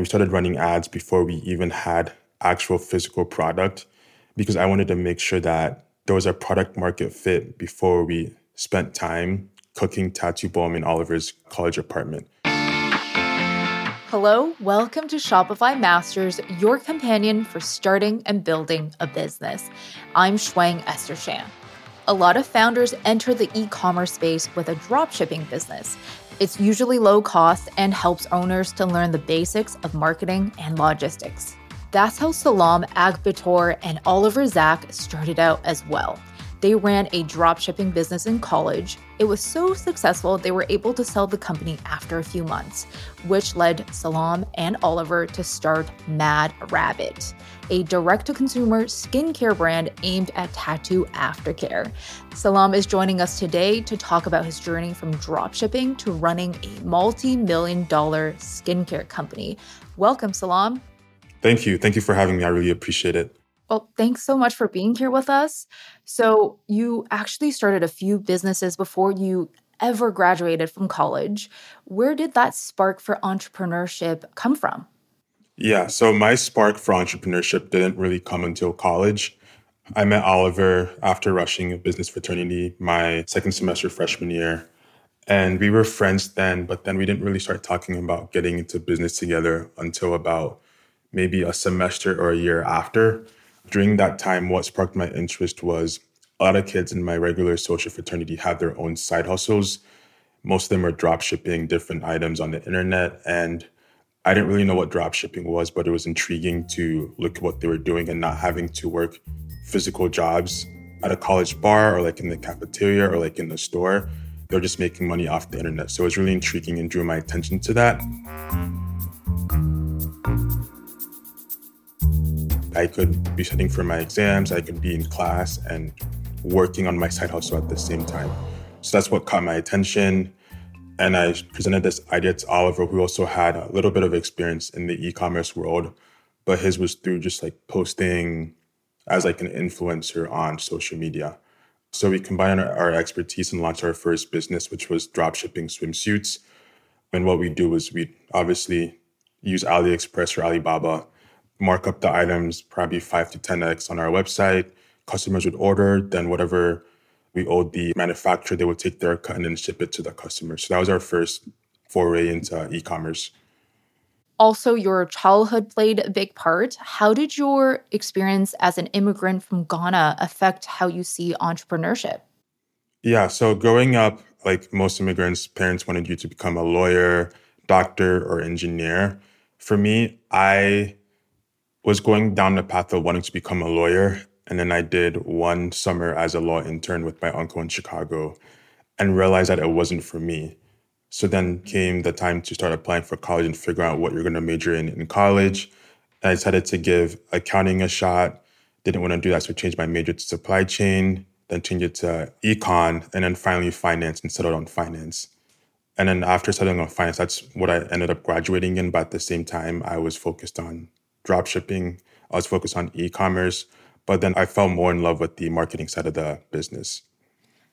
We started running ads before we even had actual physical product because I wanted to make sure that there was a product market fit before we spent time cooking tattoo balm in Oliver's college apartment. Hello, welcome to Shopify Masters, your companion for starting and building a business. I'm Shuang Esther Shan. A lot of founders enter the e commerce space with a dropshipping business. It's usually low cost and helps owners to learn the basics of marketing and logistics. That's how Selom Agbitor and Oliver Zach started out as well. They ran a dropshipping business in college. It was so successful they were able to sell the company after a few months, which led Selom and Oliver to start Mad Rabbit, a direct to consumer skincare brand aimed at tattoo aftercare. Selom is joining us today to talk about his journey from dropshipping to running a multi million dollar skincare company. Welcome, Selom. Thank you. Thank you for having me. I really appreciate it. Well, thanks so much for being here with us. So, you actually started a few businesses before you ever graduated from college. Where did that spark for entrepreneurship come from? Yeah, so my spark for entrepreneurship didn't really come until college. I met Oliver after rushing a business fraternity my second semester freshman year. And we were friends then, but then we didn't really start talking about getting into business together until about maybe a semester or a year after during that time, what sparked my interest was a lot of kids in my regular social fraternity have their own side hustles. Most of them are drop shipping different items on the internet. And I didn't really know what drop shipping was, but it was intriguing to look at what they were doing and not having to work physical jobs at a college bar or like in the cafeteria or like in the store. They're just making money off the internet. So it was really intriguing and drew my attention to that. I could be studying for my exams, I could be in class and working on my side hustle at the same time. So that's what caught my attention. And I presented this idea to Oliver, who also had a little bit of experience in the e-commerce world, but his was through just like posting as like an influencer on social media. So we combined our, our expertise and launched our first business, which was dropshipping swimsuits. And what we do is we obviously use AliExpress or Alibaba mark up the items probably 5 to 10x on our website. Customers would order, then whatever we owed the manufacturer, they would take their cut and then ship it to the customer. So that was our first foray into uh, e commerce. Also, your childhood played a big part. How did your experience as an immigrant from Ghana affect how you see entrepreneurship? Yeah, so growing up, like most immigrants, parents wanted you to become a lawyer, doctor, or engineer. For me, I was going down the path of wanting to become a lawyer. And then I did one summer as a law intern with my uncle in Chicago and realized that it wasn't for me. So then came the time to start applying for college and figure out what you're going to major in in college. And I decided to give accounting a shot. Didn't want to do that, so changed my major to supply chain, then changed it to econ, and then finally finance and settled on finance. And then after settling on finance, that's what I ended up graduating in. But at the same time, I was focused on drop shipping. I was focused on e commerce, but then I fell more in love with the marketing side of the business.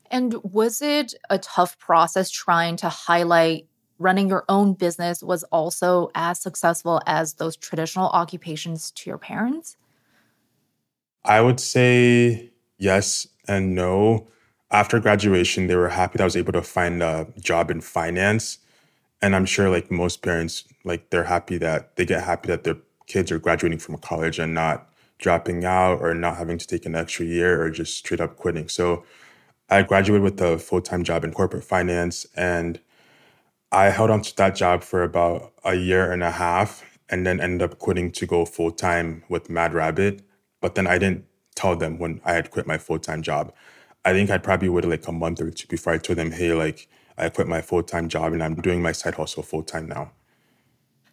And was it a tough process trying to highlight running your own business was also as successful as those traditional occupations to your parents? I would say yes and no. After graduation, they were happy that I was able to find a job in finance. And I'm sure like most parents, like they're happy that they get happy that their kids are graduating from college and not dropping out or not having to take an extra year or just straight up quitting. So I graduated with a full time job in corporate finance and I held on to that job for about a year and a half and then ended up quitting to go full time with Mad Rabbit. But then I didn't tell them when I had quit my full time job. I think I probably waited like a month or two before I told them, hey, like I quit my full time job and I'm doing my side hustle full time now.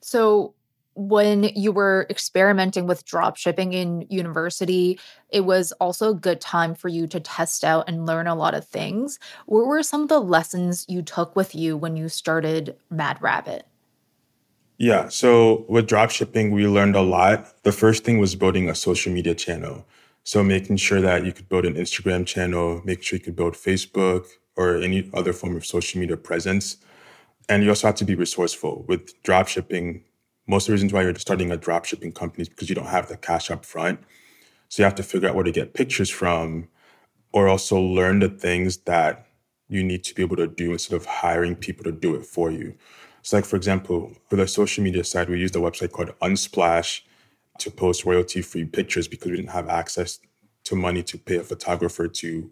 So when you were experimenting with drop shipping in university, it was also a good time for you to test out and learn a lot of things. What were some of the lessons you took with you when you started Mad Rabbit? Yeah, so with drop shipping, we learned a lot. The first thing was building a social media channel. So making sure that you could build an Instagram channel, make sure you could build Facebook or any other form of social media presence. And you also have to be resourceful. With drop shipping, most of the reasons why you're starting a dropshipping company is because you don't have the cash up front. So you have to figure out where to get pictures from or also learn the things that you need to be able to do instead of hiring people to do it for you. So, like for example, for the social media side, we used a website called Unsplash to post royalty-free pictures because we didn't have access to money to pay a photographer to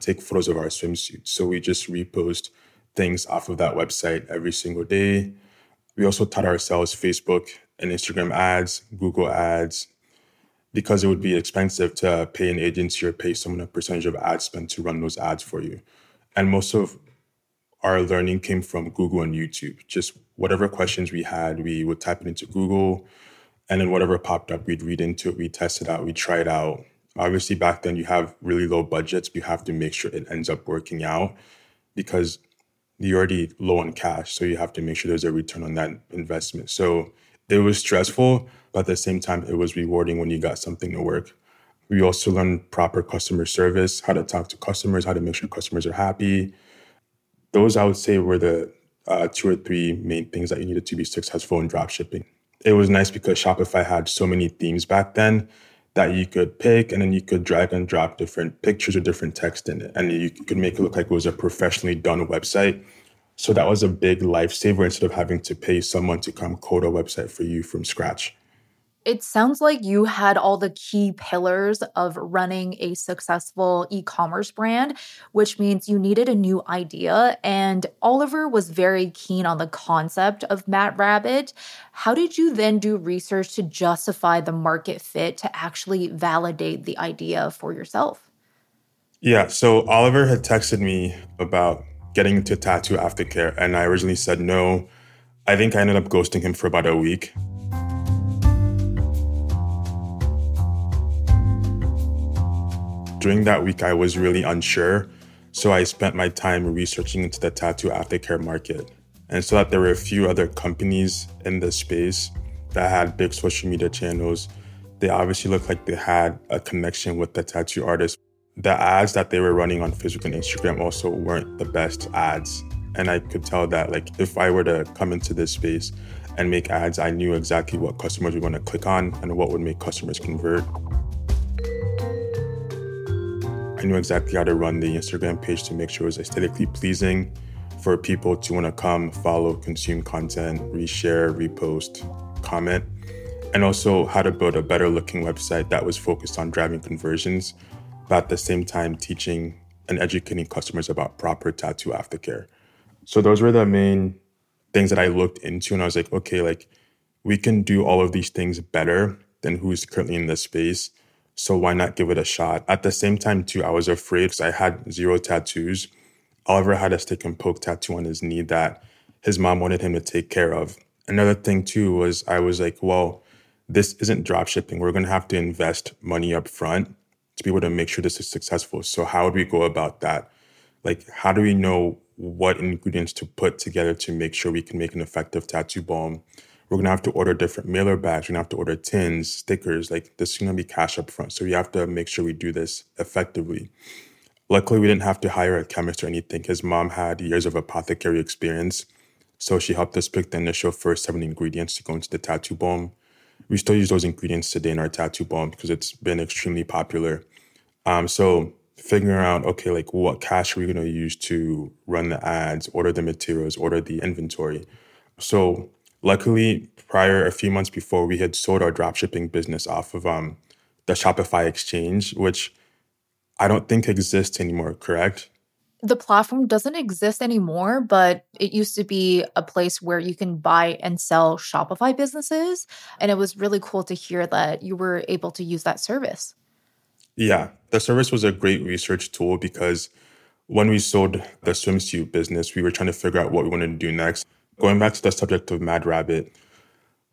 take photos of our swimsuits. So we just repost things off of that website every single day. We also taught ourselves Facebook and Instagram ads, Google ads, because it would be expensive to pay an agency or pay someone a percentage of ad spend to run those ads for you. And most of our learning came from Google and YouTube. Just whatever questions we had, we would type it into Google, and then whatever popped up, we'd read into it, we test it out, we try it out. Obviously, back then you have really low budgets, you have to make sure it ends up working out because you're already low on cash. So you have to make sure there's a return on that investment. So it was stressful, but at the same time, it was rewarding when you got something to work. We also learned proper customer service, how to talk to customers, how to make sure customers are happy. Those I would say were the uh, two or three main things that you needed to be successful in dropshipping. It was nice because Shopify had so many themes back then that you could pick and then you could drag and drop different pictures or different text in it. And you could make it look like it was a professionally done website. So that was a big lifesaver instead of having to pay someone to come code a website for you from scratch. It sounds like you had all the key pillars of running a successful e commerce brand, which means you needed a new idea. And Oliver was very keen on the concept of Mad Rabbit. How did you then do research to justify the market fit to actually validate the idea for yourself? Yeah, so Oliver had texted me about getting into tattoo aftercare, and I originally said no. I think I ended up ghosting him for about a week. During that week, I was really unsure. So I spent my time researching into the tattoo aftercare market. And so that there were a few other companies in the space that had big social media channels. They obviously looked like they had a connection with the tattoo artist. The ads that they were running on Facebook and Instagram also weren't the best ads. And I could tell that like if I were to come into this space and make ads, I knew exactly what customers were going to click on and what would make customers convert. I knew exactly how to run the Instagram page to make sure it was aesthetically pleasing for people to want to come, follow, consume content, reshare, repost, comment, and also how to build a better looking website that was focused on driving conversions, but at the same time teaching and educating customers about proper tattoo aftercare. So those were the main things that I looked into and I was like, okay, like we can do all of these things better than who's currently in this space so why not give it a shot? At the same time, too, I was afraid because I had zero tattoos. Oliver had a stick and poke tattoo on his knee that his mom wanted him to take care of. Another thing, too, was I was like, well, this isn't drop shipping. We're going to have to invest money up front to be able to make sure this is successful. So, how would we go about that? Like, how do we know what ingredients to put together to make sure we can make an effective tattoo balm? We're gonna have to order different mailer bags. We're gonna have to order tins, stickers. Like this is gonna be cash up front. So we have to make sure we do this effectively. Luckily, we didn't have to hire a chemist or anything. His mom had years of apothecary experience. So she helped us pick the initial first seven ingredients to go into the tattoo balm. We still use those ingredients today in our tattoo balm because it's been extremely popular. Um, so figuring out, okay, like what cash are we going to use to run the ads, order the materials, order the inventory. So Luckily, prior a few months before, we had sold our dropshipping business off of um, the Shopify exchange, which I don't think exists anymore, correct? The platform doesn't exist anymore, but it used to be a place where you can buy and sell Shopify businesses. And it was really cool to hear that you were able to use that service. Yeah, the service was a great research tool because when we sold the swimsuit business, we were trying to figure out what we wanted to do next going back to the subject of Mad Rabbit.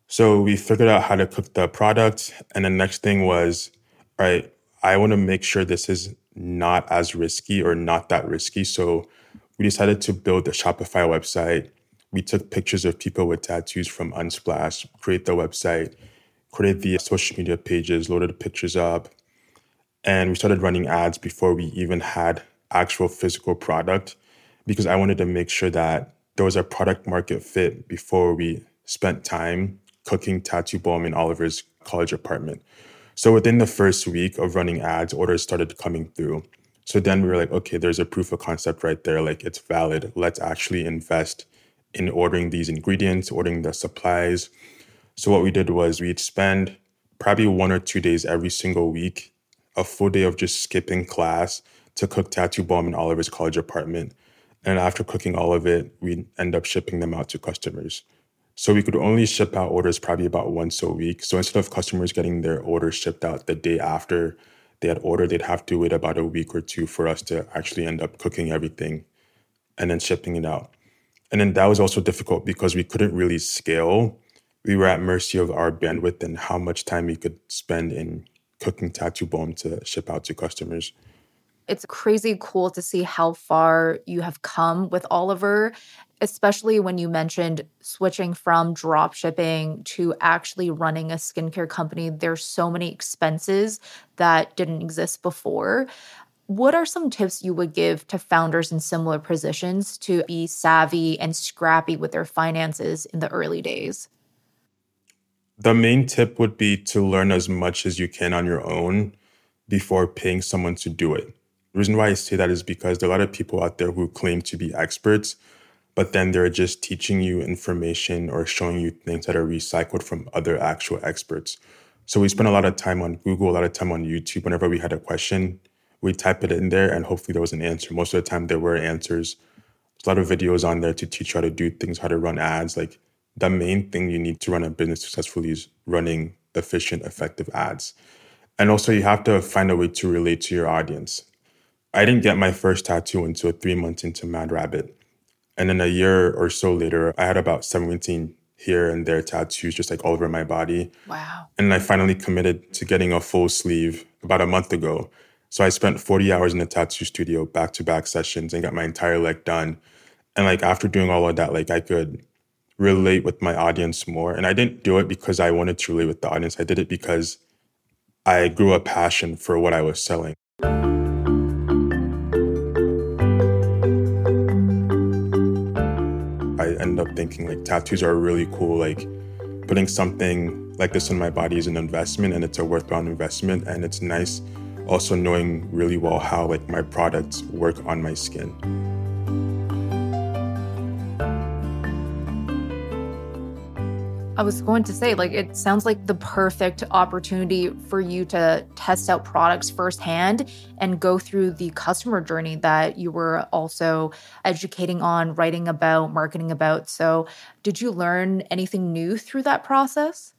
So we figured out how to cook the product. And the next thing was, all right, I want to make sure this is not as risky or not that risky. So we decided to build a Shopify website. We took pictures of people with tattoos from Unsplash, create the website, create the social media pages, loaded the pictures up. And we started running ads before we even had actual physical product because I wanted to make sure that there was a product market fit before we spent time cooking tattoo balm in Oliver's college apartment. So within the first week of running ads, orders started coming through. So then we were like, okay, there's a proof of concept right there. Like it's valid. Let's actually invest in ordering these ingredients, ordering the supplies. So what we did was we'd spend probably one or two days every single week, a full day of just skipping class to cook tattoo balm in Oliver's college apartment. And after cooking all of it, we'd end up shipping them out to customers. So we could only ship out orders probably about once a week. So instead of customers getting their orders shipped out the day after they had ordered, they'd have to wait about a week or two for us to actually end up cooking everything and then shipping it out. And then that was also difficult because we couldn't really scale. We were at mercy of our bandwidth and how much time we could spend in cooking tattoo balm to ship out to customers. It's crazy cool to see how far you have come with Oliver, especially when you mentioned switching from drop shipping to actually running a skincare company. There's so many expenses that didn't exist before. What are some tips you would give to founders in similar positions to be savvy and scrappy with their finances in the early days? The main tip would be to learn as much as you can on your own before paying someone to do it. The reason why I say that is because there are a lot of people out there who claim to be experts, but then they're just teaching you information or showing you things that are recycled from other actual experts. So we spent a lot of time on Google, a lot of time on YouTube. Whenever we had a question, we type it in there and hopefully there was an answer. Most of the time there were answers. There's a lot of videos on there to teach you how to do things, how to run ads. Like the main thing you need to run a business successfully is running efficient, effective ads. And also you have to find a way to relate to your audience. I didn't get my first tattoo until three months into Mad Rabbit. And then a year or so later, I had about 17 here and there tattoos just like all over my body. Wow. And I finally committed to getting a full sleeve about a month ago. So I spent 40 hours in the tattoo studio, back to back sessions, and got my entire leg done. And like after doing all of that, like I could relate with my audience more. And I didn't do it because I wanted to relate with the audience. I did it because I grew a passion for what I was selling. Ended up thinking like tattoos are really cool. Like putting something like this in my body is an investment and it's a worthwhile investment. And it's nice also knowing really well how like my products work on my skin. I was going to say, like, it sounds like the perfect opportunity for you to test out products firsthand and go through the customer journey that you were also educating on, writing about, marketing about. So, did you learn anything new through that process?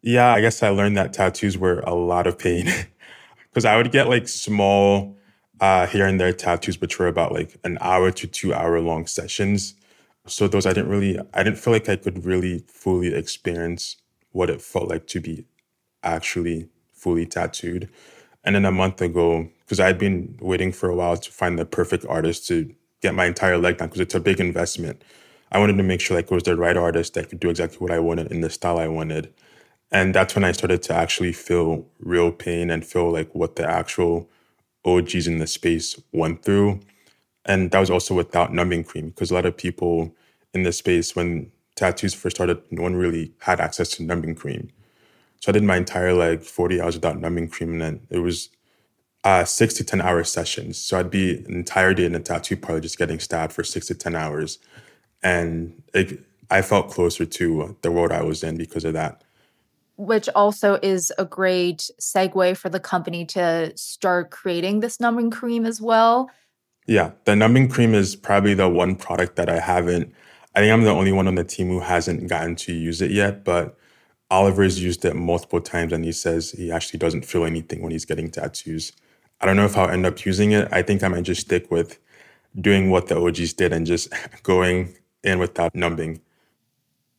Yeah, I guess I learned that tattoos were a lot of pain. because I would get like small uh, here and there tattoos, which were about like an hour to two hour long sessions. So those I didn't really, I didn't feel like I could really fully experience what it felt like to be actually fully tattooed. And then a month ago, because I'd been waiting for a while to find the perfect artist to get my entire leg done, because it's a big investment. I wanted to make sure like it was the right artist that could do exactly what I wanted in the style I wanted. And that's when I started to actually feel real pain and feel like what the actual OGs in the space went through. And that was also without numbing cream because a lot of people in the space, when tattoos first started, no one really had access to numbing cream. So I did my entire like 40 hours without numbing cream. And then it was uh, six to 10 hour sessions. So I'd be an entire day in a tattoo parlor just getting stabbed for six to 10 hours. And it, I felt closer to the world I was in because of that which also is a great segue for the company to start creating this numbing cream as well. Yeah, the numbing cream is probably the one product that I haven't. I think I'm the only one on the team who hasn't gotten to use it yet, but Oliver's used it multiple times and he says he actually doesn't feel anything when he's getting tattoos. I don't know if I'll end up using it. I think I might just stick with doing what the OGs did and just going in without numbing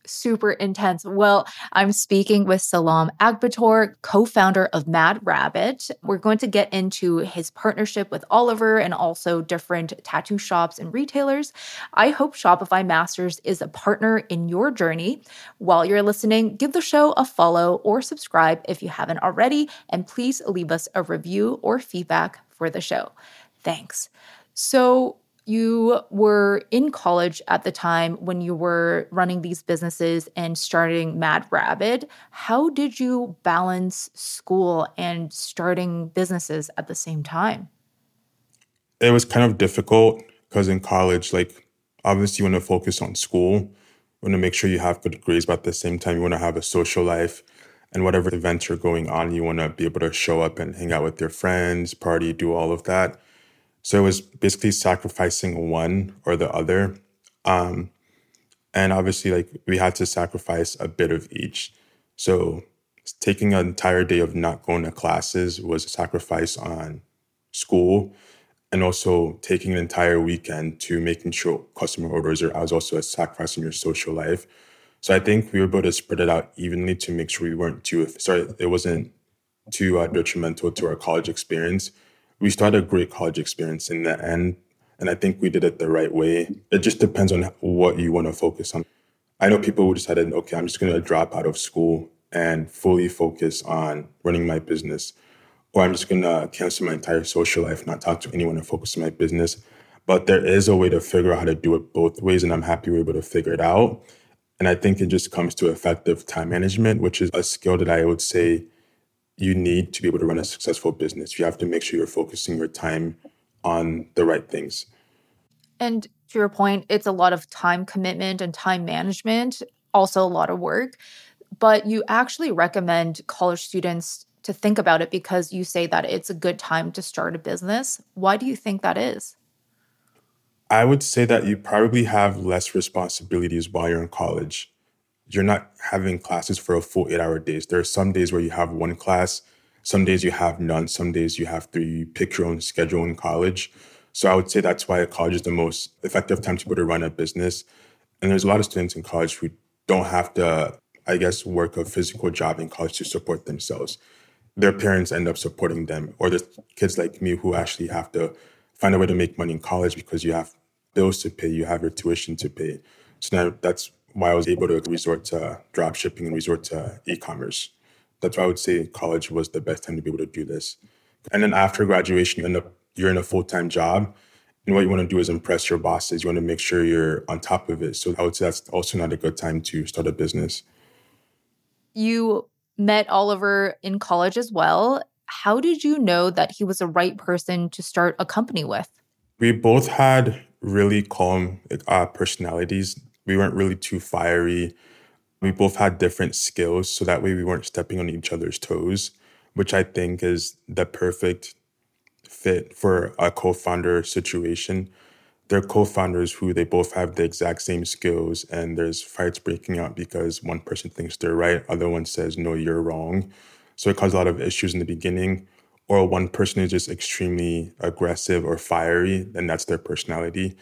super intense. Well, I'm speaking with Selom Agbitor, co founder of Mad Rabbit. We're going to get into his partnership with Oliver and also different tattoo shops and retailers. I hope Shopify Masters is a partner in your journey. While you're listening, give the show a follow or subscribe if you haven't already, and please leave us a review or feedback for the show. Thanks. So, You were in college at the time when you were running these businesses and starting Mad Rabbit. How did you balance school and starting businesses at the same time? It was kind of difficult because in college, like, obviously, you want to focus on school, you want to make sure you have good grades, but at the same time, you want to have a social life and whatever events are going on, you want to be able to show up and hang out with your friends, party, do all of that. So it was basically sacrificing one or the other. Um, and obviously, like we had to sacrifice a bit of each. So taking an entire day of not going to classes was a sacrifice on school. And also taking an entire weekend to making sure customer orders are was also a sacrifice in your social life. So I think we were able to spread it out evenly to make sure we weren't too sorry it wasn't too uh, detrimental to our college experience we started a great college experience in the end. And I think we did it the right way. It just depends on what you want to focus on. I know people who decided, okay, I'm just going to drop out of school and fully focus on running my business. Or I'm just going to cancel my entire social life, not talk to anyone and focus on my business. But there is a way to figure out how to do it both ways. And I'm happy we're able to figure it out. And I think it just comes to effective time management, which is a skill that I would say you need to be able to run a successful business. You have to make sure you're focusing your time on the right things. And to your point, it's a lot of time commitment and time management, also a lot of work. But you actually recommend college students to think about it because you say that it's a good time to start a business. Why do you think that is? I would say that you probably have less responsibilities while you're in college you're not having classes for a full eight hour days. There are some days where you have one class, some days you have none, some days you have three. you pick your own schedule in college. So I would say that's why a college is the most effective time to able to run a business. And there's a lot of students in college who don't have to, I guess, work a physical job in college to support themselves. Their parents end up supporting them, or there's kids like me who actually have to find a way to make money in college because you have bills to pay, you have your tuition to pay. So now that's why I was able to resort to drop shipping and resort to e-commerce. That's why I would say college was the best time to be able to do this. And then after graduation, you end up you're in a full-time job. And what you want to do is impress your bosses. You want to make sure you're on top of it. So I would say that's also not a good time to start a business. You met Oliver in college as well. How did you know that he was the right person to start a company with? We both had really calm uh, personalities we weren't really too fiery. We both had different skills, so that way we weren't stepping on each other's toes, which I think is the perfect fit for a co founder situation. They're co founders who they both have the exact same skills, and there's fights breaking out because one person thinks they're right, other one says, no, you're wrong. So it caused a lot of issues in the beginning. Or one person is just extremely aggressive or fiery, and that's their personality.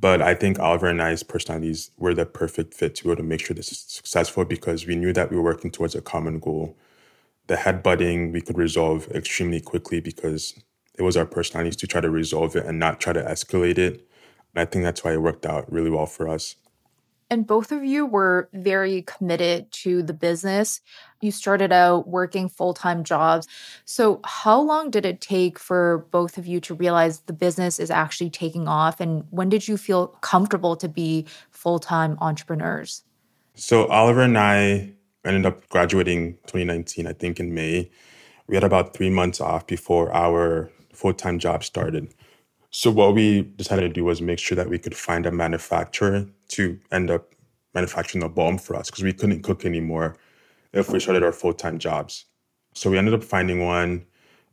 But I think Oliver and I's personalities were the perfect fit to be able to make sure this is successful because we knew that we were working towards a common goal. The headbutting we could resolve extremely quickly because it was our personalities to try to resolve it and not try to escalate it. And I think that's why it worked out really well for us. And both of you were very committed to the business. You started out working full time jobs. So, how long did it take for both of you to realize the business is actually taking off? And when did you feel comfortable to be full time entrepreneurs? So, Oliver and I ended up graduating 2019, I think in May. We had about three months off before our full time job started. So what we decided to do was make sure that we could find a manufacturer to end up manufacturing the balm for us because we couldn't cook anymore if we started our full-time jobs. So we ended up finding one.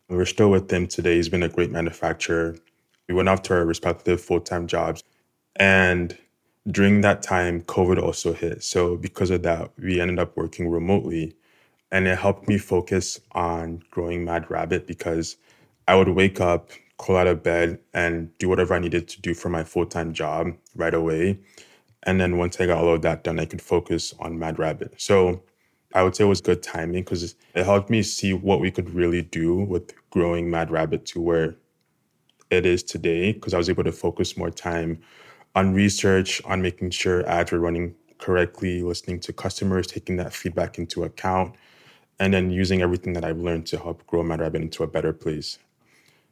We're still with him today. He's been a great manufacturer. We went off to our respective full-time jobs. And during that time, COVID also hit. So because of that, we ended up working remotely. And it helped me focus on growing Mad Rabbit because I would wake up, crawl out of bed and do whatever I needed to do for my full time job right away. And then once I got all of that done, I could focus on Mad Rabbit. So I would say it was good timing because it helped me see what we could really do with growing Mad Rabbit to where it is today because I was able to focus more time on research, on making sure ads were running correctly, listening to customers, taking that feedback into account, and then using everything that I've learned to help grow Mad Rabbit into a better place.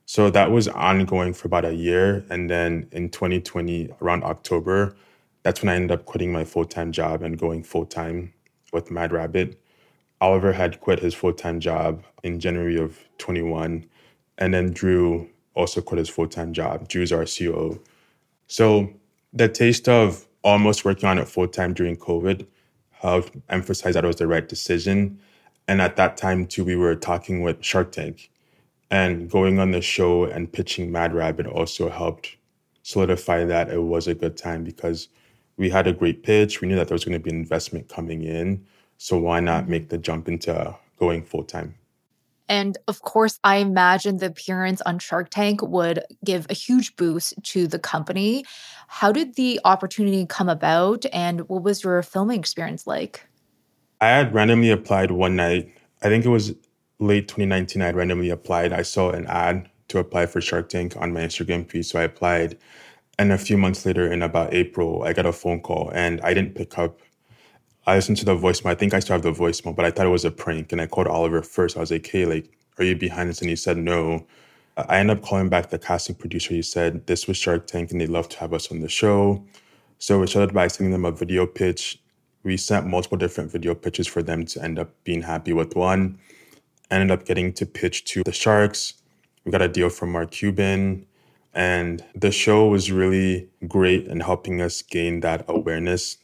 So that was ongoing for about a year. And then in 2020, around October, that's when I ended up quitting my full time job and going full time with Mad Rabbit. Oliver had quit his full time job in January of 21. And then Drew also quit his full time job. Drew's our COO. So the taste of almost working on it full time during COVID helped emphasize that it was the right decision. And at that time, too, we were talking with Shark Tank. And going on the show and pitching Mad Rabbit also helped solidify that it was a good time because we had a great pitch. We knew that there was going to be investment coming in. So why not mm-hmm. make the jump into going full time? And of course, I imagine the appearance on Shark Tank would give a huge boost to the company. How did the opportunity come about and what was your filming experience like? I had randomly applied one night. I think it was late 2019. I randomly applied. I saw an ad to apply for Shark Tank on my Instagram feed. So I applied. And a few months later, in about April, I got a phone call and I didn't pick up. I listened to the voicemail. I think I still have the voicemail, but I thought it was a prank. And I called Oliver first. I was like, hey, like, are you behind this? And he said, no. I ended up calling back the casting producer. He said, this was Shark Tank and they'd love to have us on the show. So we started by sending them a video pitch. We sent multiple different video pitches for them to end up being happy with one. Ended up getting to pitch to the Sharks. We got a deal from Mark Cuban. And the show was really great in helping us gain that awareness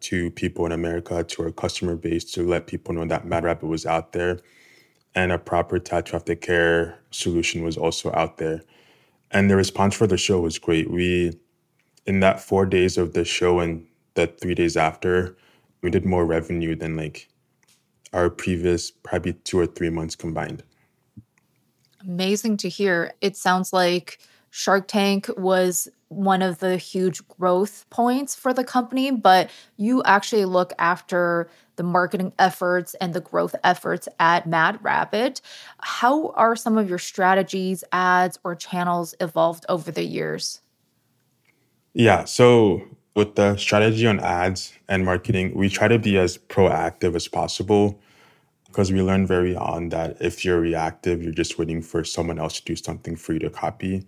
to people in America, to our customer base, to let people know that Mad Rabbit was out there and a proper tattoo aftercare solution was also out there. And the response for the show was great. We, in that four days of the show and the three days after, we did more revenue than like our previous probably two or three months combined. Amazing to hear. It sounds like Shark Tank was one of the huge growth points for the company, but you actually look after the marketing efforts and the growth efforts at Mad Rabbit. How are some of your strategies, ads, or channels evolved over the years? Yeah, so with the strategy on ads and marketing, we try to be as proactive as possible because we learned very on that if you're reactive, you're just waiting for someone else to do something for you to copy.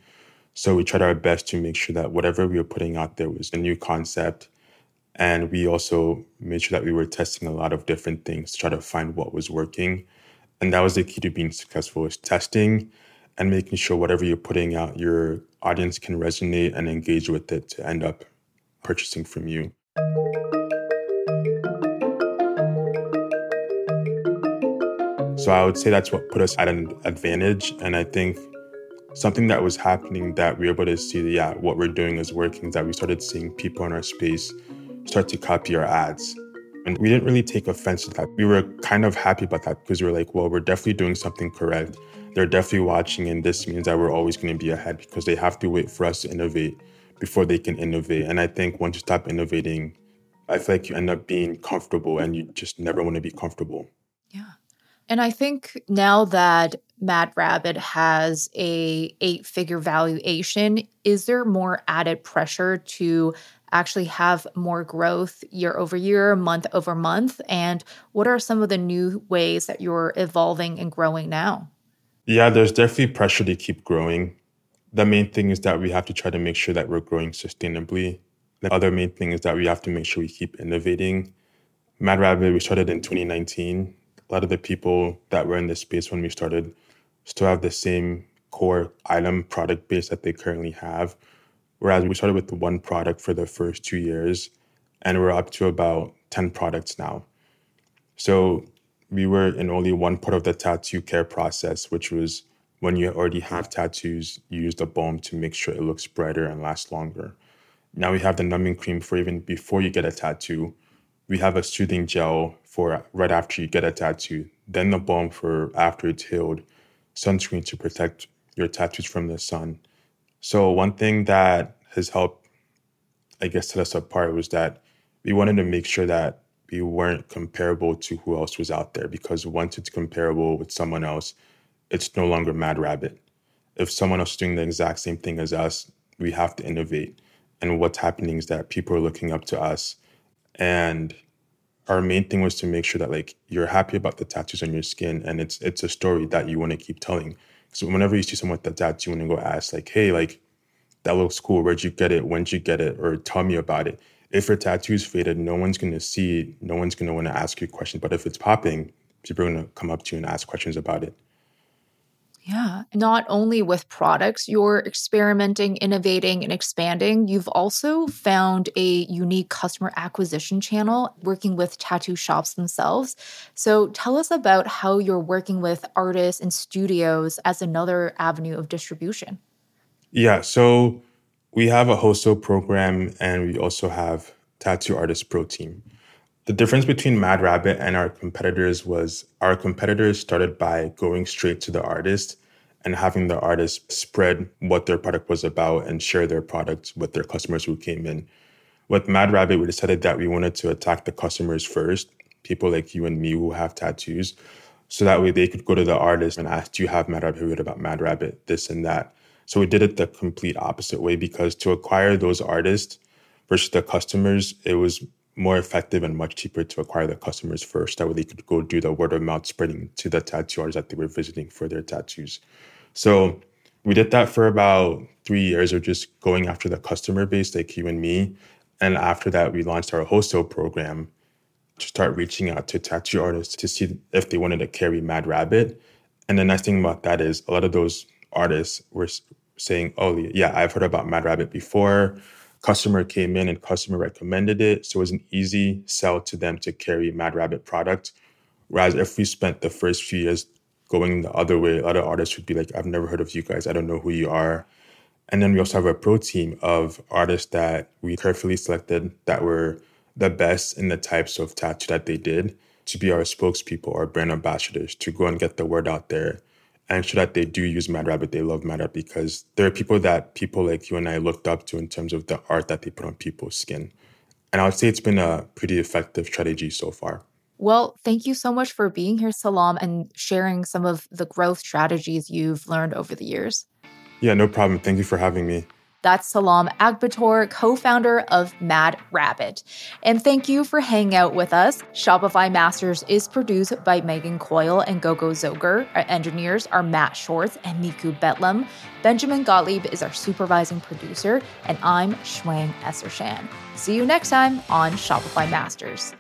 So we tried our best to make sure that whatever we were putting out there was a new concept. And we also made sure that we were testing a lot of different things to try to find what was working. And that was the key to being successful is testing and making sure whatever you're putting out, your audience can resonate and engage with it to end up purchasing from you. So I would say that's what put us at an advantage. And I think something that was happening that we were able to see yeah what we're doing is working is that we started seeing people in our space start to copy our ads and we didn't really take offense to that we were kind of happy about that because we were like well we're definitely doing something correct they're definitely watching and this means that we're always going to be ahead because they have to wait for us to innovate before they can innovate and i think once you stop innovating i feel like you end up being comfortable and you just never want to be comfortable yeah and I think now that Mad Rabbit has a eight figure valuation, is there more added pressure to actually have more growth year over year, month over month? And what are some of the new ways that you're evolving and growing now? Yeah, there's definitely pressure to keep growing. The main thing is that we have to try to make sure that we're growing sustainably. The other main thing is that we have to make sure we keep innovating. Mad Rabbit, we started in 2019 a lot of the people that were in this space when we started still have the same core item product base that they currently have. Whereas we started with one product for the first two years, and we're up to about 10 products now. So we were in only one part of the tattoo care process, which was when you already have tattoos, you use the balm to make sure it looks brighter and lasts longer. Now we have the numbing cream for even before you get a tattoo. We have a soothing gel for right after you get a tattoo, then the balm for after it's healed, sunscreen to protect your tattoos from the sun. So one thing that has helped, I guess, set us apart was that we wanted to make sure that we weren't comparable to who else was out there because once it's comparable with someone else, it's no longer Mad Rabbit. If someone else is doing the exact same thing as us, we have to innovate. And what's happening is that people are looking up to us and our main thing was to make sure that like you're happy about the tattoos on your skin and it's it's a story that you want to keep telling So whenever you see someone with the tattoo, you want to go ask, like, hey, like, that looks cool. Where'd you get it? When'd you get it? Or tell me about it. If your tattoo's faded, no one's gonna see, no one's gonna want to ask you questions. But if it's popping, people are gonna come up to you and ask questions about it. Yeah. Not only with products, you're experimenting, innovating, and expanding. You've also found a unique customer acquisition channel working with tattoo shops themselves. So tell us about how you're working with artists and studios as another avenue of distribution. Yeah. So we have a wholesale program and we also have Tattoo Artist Pro Team. The difference between Mad Rabbit and our competitors was our competitors started by going straight to the artist and having the artist spread what their product was about and share their product with their customers who came in. With Mad Rabbit, we decided that we wanted to attack the customers first, people like you and me who have tattoos, so that way they could go to the artist and ask, Do you have Mad Rabbit? Have about Mad Rabbit? This and that. So we did it the complete opposite way because to acquire those artists versus the customers, it was more effective and much cheaper to acquire the customers first. That way they could go do the word of mouth spreading to the tattoo artists that they were visiting for their tattoos. So we did that for about three years of just going after the customer base, like you and me. And after that, we launched our wholesale program to start reaching out to tattoo artists to see if they wanted to carry Mad Rabbit. And the nice thing about that is a lot of those artists were saying, "Oh, yeah, I've heard about Mad Rabbit before." Customer came in and customer recommended it. So it was an easy sell to them to carry Mad Rabbit product. Whereas if we spent the first few years going the other way, a lot of artists would be like, I've never heard of you guys. I don't know who you are. And then we also have a pro team of artists that we carefully selected that were the best in the types of tattoo that they did to be our spokespeople or brand ambassadors to go and get the word out there and show that they do use Mad Rabbit, they love Mad Rabbit because there are people that people like you and I looked up to in terms of the art that they put on people's skin. And I would say it's been a pretty effective strategy so far. Well, thank you so much for being here, Selom, and sharing some of the growth strategies you've learned over the years. Yeah, no problem. Thank you for having me. That's Selom Agbitor, co founder of Mad Rabbit. And thank you for hanging out with us. Shopify Masters is produced by Megan Coyle and Gogo Zoger. Our engineers are Matt Shorts and Niku Betlam. Benjamin Gottlieb is our supervising producer, and I'm Shwang Essershan. See you next time on Shopify Masters.